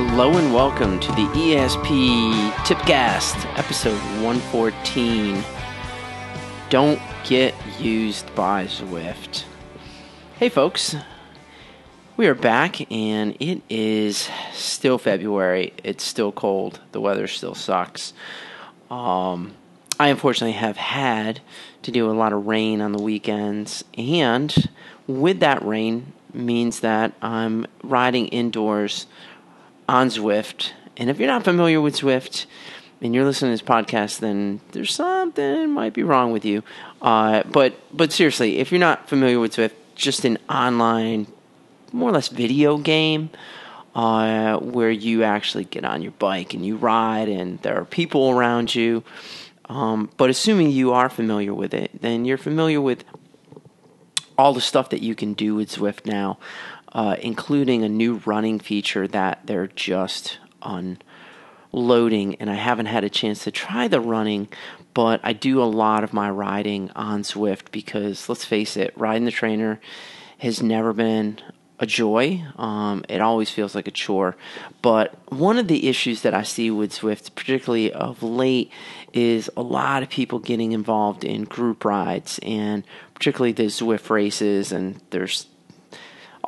Hello and welcome to the ESP Tipcast, episode 114. Don't get used by Zwift. Hey, folks. We are back, and it is still February. It's still cold. The weather still sucks. Um, I unfortunately have had to do a lot of rain on the weekends, and with that rain means that I'm riding indoors on Zwift. And if you're not familiar with Zwift and you're listening to this podcast, then there's something might be wrong with you. Uh, but but seriously, if you're not familiar with Zwift, just an online, more or less video game. Uh, where you actually get on your bike and you ride, and there are people around you. Um, but assuming you are familiar with it, then you're familiar with all the stuff that you can do with Zwift now, uh, including a new running feature that they're just unloading. And I haven't had a chance to try the running, but I do a lot of my riding on Zwift because let's face it, riding the trainer has never been a joy. Um, it always feels like a chore. But one of the issues that I see with Zwift, particularly of late, is a lot of people getting involved in group rides and particularly the Zwift races. And there's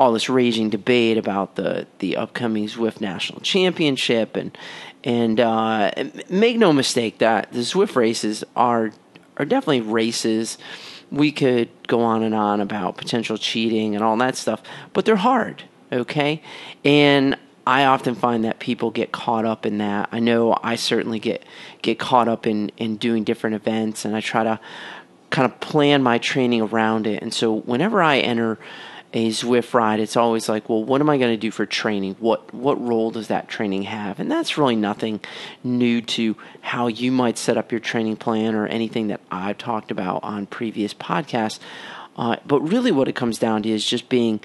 all this raging debate about the, the upcoming Zwift National Championship. And, and uh, make no mistake that the Zwift races are, are definitely races we could go on and on about potential cheating and all that stuff, but they're hard, okay? And I often find that people get caught up in that. I know I certainly get get caught up in in doing different events and I try to kind of plan my training around it. And so whenever I enter a Zwift ride, it's always like, well, what am I going to do for training? What what role does that training have? And that's really nothing new to how you might set up your training plan or anything that I've talked about on previous podcasts. Uh, but really, what it comes down to is just being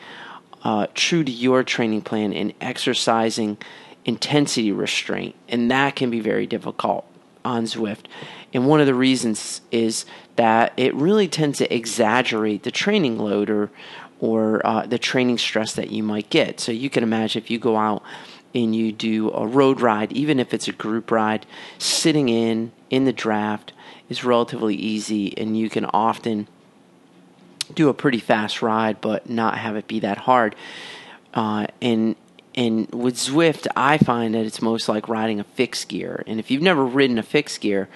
uh, true to your training plan and exercising intensity restraint, and that can be very difficult on Zwift. And one of the reasons is that it really tends to exaggerate the training load or or uh, the training stress that you might get. So you can imagine if you go out and you do a road ride, even if it's a group ride, sitting in in the draft is relatively easy, and you can often do a pretty fast ride, but not have it be that hard. Uh, and and with Zwift, I find that it's most like riding a fixed gear. And if you've never ridden a fixed gear,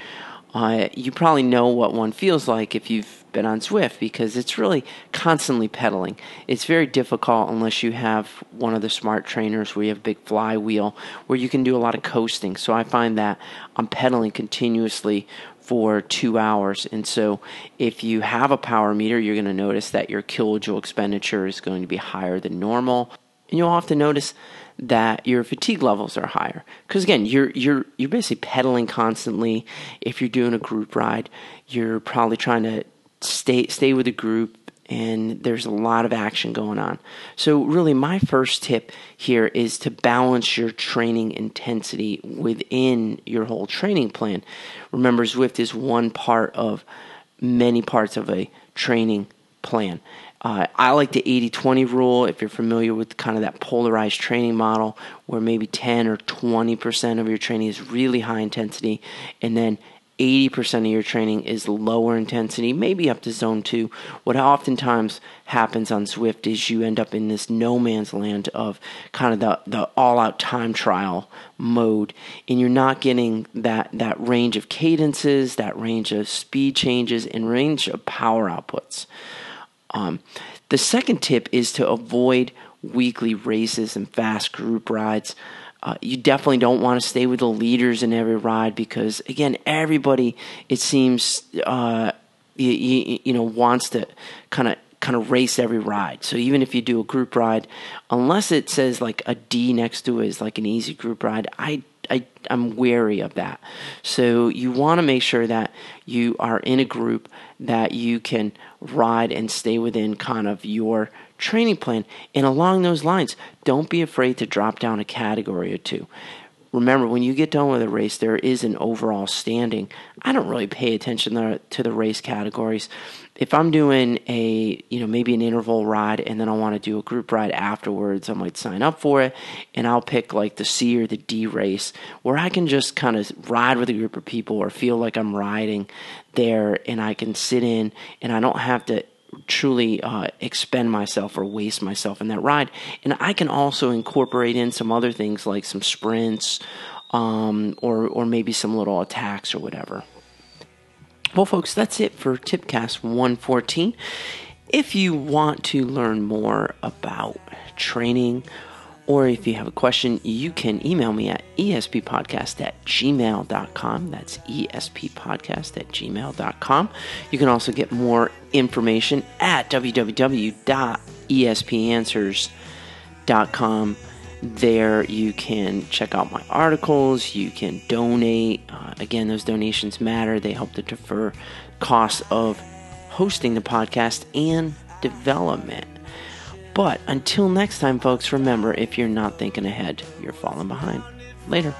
uh, you probably know what one feels like if you've been on Zwift because it's really constantly pedaling. It's very difficult unless you have one of the smart trainers where you have a big flywheel where you can do a lot of coasting. So I find that I'm pedaling continuously for two hours. And so if you have a power meter, you're going to notice that your kilojoule expenditure is going to be higher than normal. And you'll often notice that your fatigue levels are higher. Because again you're you're you're basically pedaling constantly. If you're doing a group ride you're probably trying to stay stay with a group and there's a lot of action going on. So really my first tip here is to balance your training intensity within your whole training plan. Remember zwift is one part of many parts of a training plan uh, I like the 80 20 rule if you're familiar with kind of that polarized training model where maybe 10 or 20% of your training is really high intensity and then 80% of your training is lower intensity, maybe up to zone two. What oftentimes happens on Zwift is you end up in this no man's land of kind of the, the all out time trial mode, and you're not getting that, that range of cadences, that range of speed changes, and range of power outputs. Um, the second tip is to avoid weekly races and fast group rides. Uh, you definitely don't want to stay with the leaders in every ride because, again, everybody it seems uh, you, you, you know wants to kind of kind of race every ride. So even if you do a group ride, unless it says like a D next to it is like an easy group ride, I I, I'm wary of that. So you want to make sure that you are in a group that you can ride and stay within kind of your training plan. And along those lines, don't be afraid to drop down a category or two. Remember when you get done with a race, there is an overall standing. I don't really pay attention to, to the race categories. If I'm doing a, you know, maybe an interval ride and then I want to do a group ride afterwards, I might sign up for it and I'll pick like the C or the D race where I can just kind of ride with a group of people or feel like I'm riding there and I can sit in and I don't have to truly uh, expend myself or waste myself in that ride. And I can also incorporate in some other things like some sprints um, or, or maybe some little attacks or whatever. Well, folks, that's it for Tipcast 114. If you want to learn more about training, or if you have a question, you can email me at esppodcast at gmail.com. That's esppodcast at gmail.com. You can also get more information at www.espanswers.com. There you can check out my articles, you can donate. Uh, again, those donations matter, they help to defer costs of hosting the podcast and development. But until next time, folks, remember if you're not thinking ahead, you're falling behind. Later.